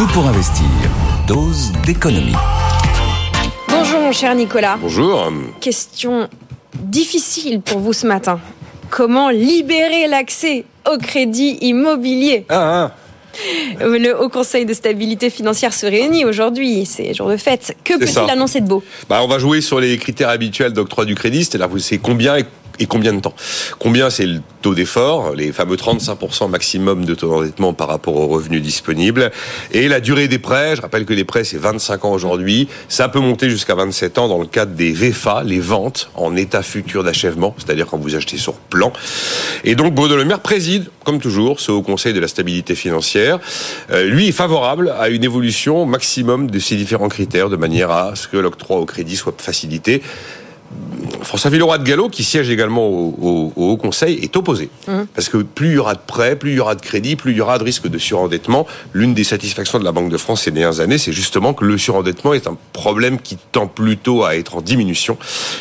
Tout pour investir. Dose d'économie. Bonjour mon cher Nicolas. Bonjour. Question difficile pour vous ce matin. Comment libérer l'accès au crédit immobilier Ah, Le Haut Conseil de stabilité financière se réunit aujourd'hui, c'est jour de fête. Que peut-il annoncer de beau bah, on va jouer sur les critères habituels d'octroi du crédit, c'est-à-dire vous savez combien et, et combien de temps. Combien c'est le taux d'effort, les fameux 35% maximum de taux d'endettement par rapport aux revenus disponibles, et la durée des prêts. Je rappelle que les prêts c'est 25 ans aujourd'hui, ça peut monter jusqu'à 27 ans dans le cadre des VFA, les ventes en état futur d'achèvement, c'est-à-dire quand vous achetez sur plan. Et donc Bruno préside, comme toujours, ce Haut Conseil de la stabilité financière. Euh, lui est favorable à une évolution maximum de ces différents critères de manière à ce que l'octroi au crédit soit facilité. François Villeroy de Gallo, qui siège également au, au- au Haut Conseil, est opposé. Parce que plus il y aura de prêts, plus il y aura de crédits, plus il y aura de risque de surendettement. L'une des satisfactions de la Banque de France ces dernières années, c'est justement que le surendettement est un problème qui tend plutôt à être en diminution.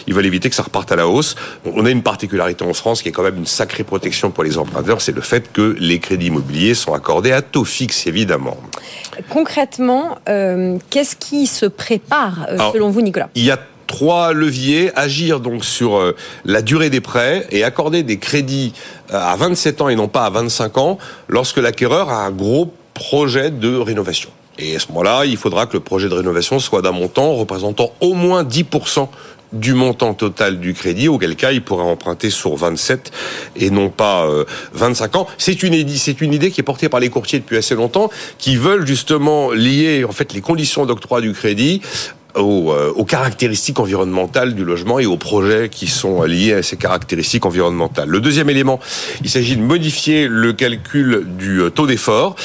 Ils veulent éviter que ça reparte à la hausse. On a une particularité en France qui est quand même une sacrée protection pour les emprunteurs, c'est le fait que les crédits immobiliers sont accordés à taux fixe, évidemment. Concrètement, euh, qu'est-ce qui se prépare euh, Alors, selon vous Nicolas? Il y a trois leviers. Agir donc sur euh, la durée des prêts et accorder des crédits euh, à 27 ans et non pas à 25 ans lorsque l'acquéreur a un gros projet de rénovation. Et à ce moment-là, il faudra que le projet de rénovation soit d'un montant représentant au moins 10% du montant total du crédit, auquel cas il pourrait emprunter sur 27 et non pas euh, 25 ans. C'est une, c'est une idée qui est portée par les courtiers depuis assez longtemps, qui veulent justement lier en fait les conditions d'octroi du crédit aux, euh, aux caractéristiques environnementales du logement et aux projets qui sont liés à ces caractéristiques environnementales. Le deuxième élément, il s'agit de modifier le calcul du euh, taux d'effort.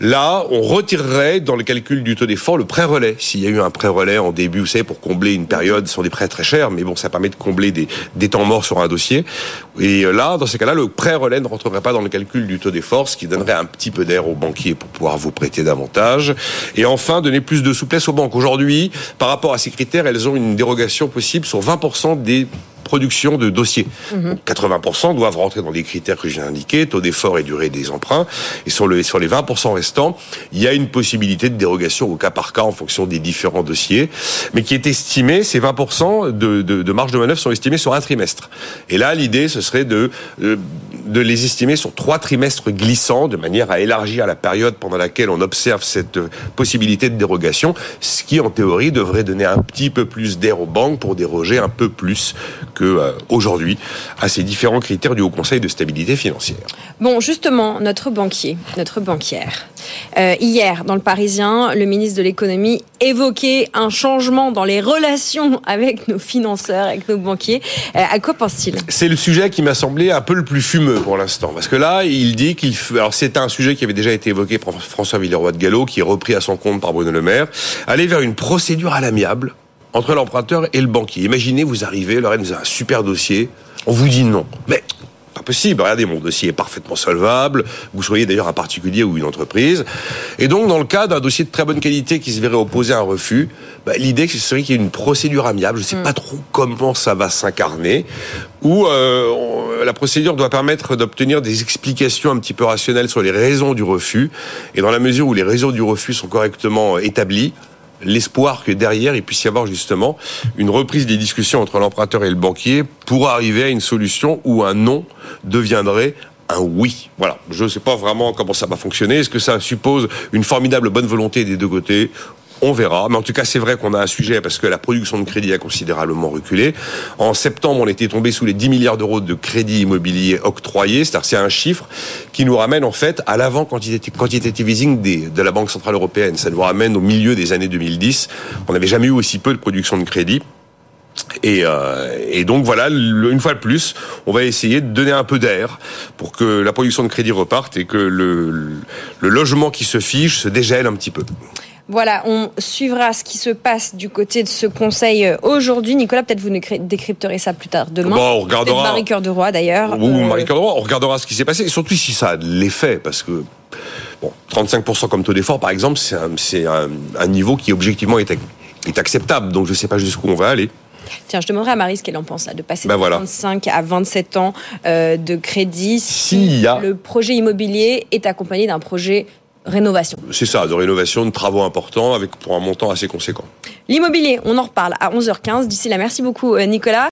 Là, on retirerait dans le calcul du taux d'effort le prêt relais. S'il y a eu un prêt relais en début, vous savez, pour combler une période, ce sont des prêts très chers, mais bon, ça permet de combler des, des temps morts sur un dossier. Et euh, là, dans ces cas-là, le prêt relais ne rentrerait pas dans le calcul du taux d'effort, ce qui donnerait un petit peu d'air aux banquiers pour pouvoir vous prêter davantage. Et enfin, donner plus de souplesse aux banques. Aujourd'hui, par rapport à ces critères, elles ont une dérogation possible sur 20% des productions de dossiers. Donc, 80% doivent rentrer dans les critères que j'ai indiqués, taux d'effort et durée des emprunts. Et sur, le, sur les 20% restants, il y a une possibilité de dérogation au cas par cas en fonction des différents dossiers, mais qui est estimé, ces 20% de, de, de marge de manœuvre sont estimés sur un trimestre. Et là, l'idée, ce serait de, euh, de les estimer sur trois trimestres glissants, de manière à élargir la période pendant laquelle on observe cette euh, possibilité de dérogation, ce qui, en théorie, devrait donner un petit peu plus d'air aux banques pour déroger un peu plus que euh, à ces différents critères du Haut Conseil de stabilité financière. Bon, justement, notre banquier, notre banquière. Euh, hier, dans le Parisien, le ministre de l'économie évoquait un changement dans les relations avec nos financeurs, avec nos banquiers. Euh, à quoi pense-t-il? C'est le sujet qui m'a semblé un peu le plus fumeux pour l'instant. Parce que là, il dit qu'il... f- Alors, c'est un sujet qui avait déjà été évoqué par François Villeroy de Gallo, qui est repris à son compte par Bruno Le Maire. Aller vers une procédure à l'amiable entre l'emprunteur et le banquier. Imaginez, vous arrivez, Lorraine, vous avez un super dossier, on vous dit non. Mais pas possible. Regardez, mon dossier est parfaitement solvable. Vous soyez d'ailleurs un particulier ou une entreprise. Et donc, dans le cas d'un dossier de très bonne qualité qui se verrait opposer un refus, bah, l'idée serait qu'il y ait une procédure amiable. Je ne sais pas trop comment ça va s'incarner. Où euh, la procédure doit permettre d'obtenir des explications un petit peu rationnelles sur les raisons du refus. Et dans la mesure où les raisons du refus sont correctement établies, l'espoir que derrière il puisse y avoir justement une reprise des discussions entre l'emprunteur et le banquier pour arriver à une solution où un non deviendrait un oui. Voilà. Je ne sais pas vraiment comment ça va fonctionner. Est-ce que ça suppose une formidable bonne volonté des deux côtés on verra. Mais en tout cas, c'est vrai qu'on a un sujet parce que la production de crédit a considérablement reculé. En septembre, on était tombé sous les 10 milliards d'euros de crédit immobilier octroyés. C'est-à-dire, c'est un chiffre qui nous ramène en fait à l'avant quantitative easing de la Banque Centrale Européenne. Ça nous ramène au milieu des années 2010. On n'avait jamais eu aussi peu de production de crédit. Et, euh, donc voilà, une fois de plus, on va essayer de donner un peu d'air pour que la production de crédit reparte et que le, le logement qui se fiche se dégèle un petit peu. Voilà, on suivra ce qui se passe du côté de ce conseil euh, aujourd'hui. Nicolas, peut-être vous décrypterez ça plus tard demain. Bon, on Peut-être regardera. Marie Cœur de Roi d'ailleurs. Ou Euh, Marie Cordon, on regardera ce qui s'est passé, et surtout si ça a de l'effet, parce que bon, 35% comme taux d'effort, par exemple, c'est un, c'est un, un niveau qui objectivement est, est acceptable. Donc je ne sais pas jusqu'où on va aller. Tiens, je demanderai à Marie ce qu'elle en pense là, de passer Ben de voilà. 25 à 27 ans euh, de crédit si S'il y a- le projet immobilier est accompagné d'un projet rénovation. C'est ça, de rénovation, de travaux importants avec pour un montant assez conséquent. L'immobilier, on en reparle à 11h15. D'ici là, merci beaucoup euh, Nicolas.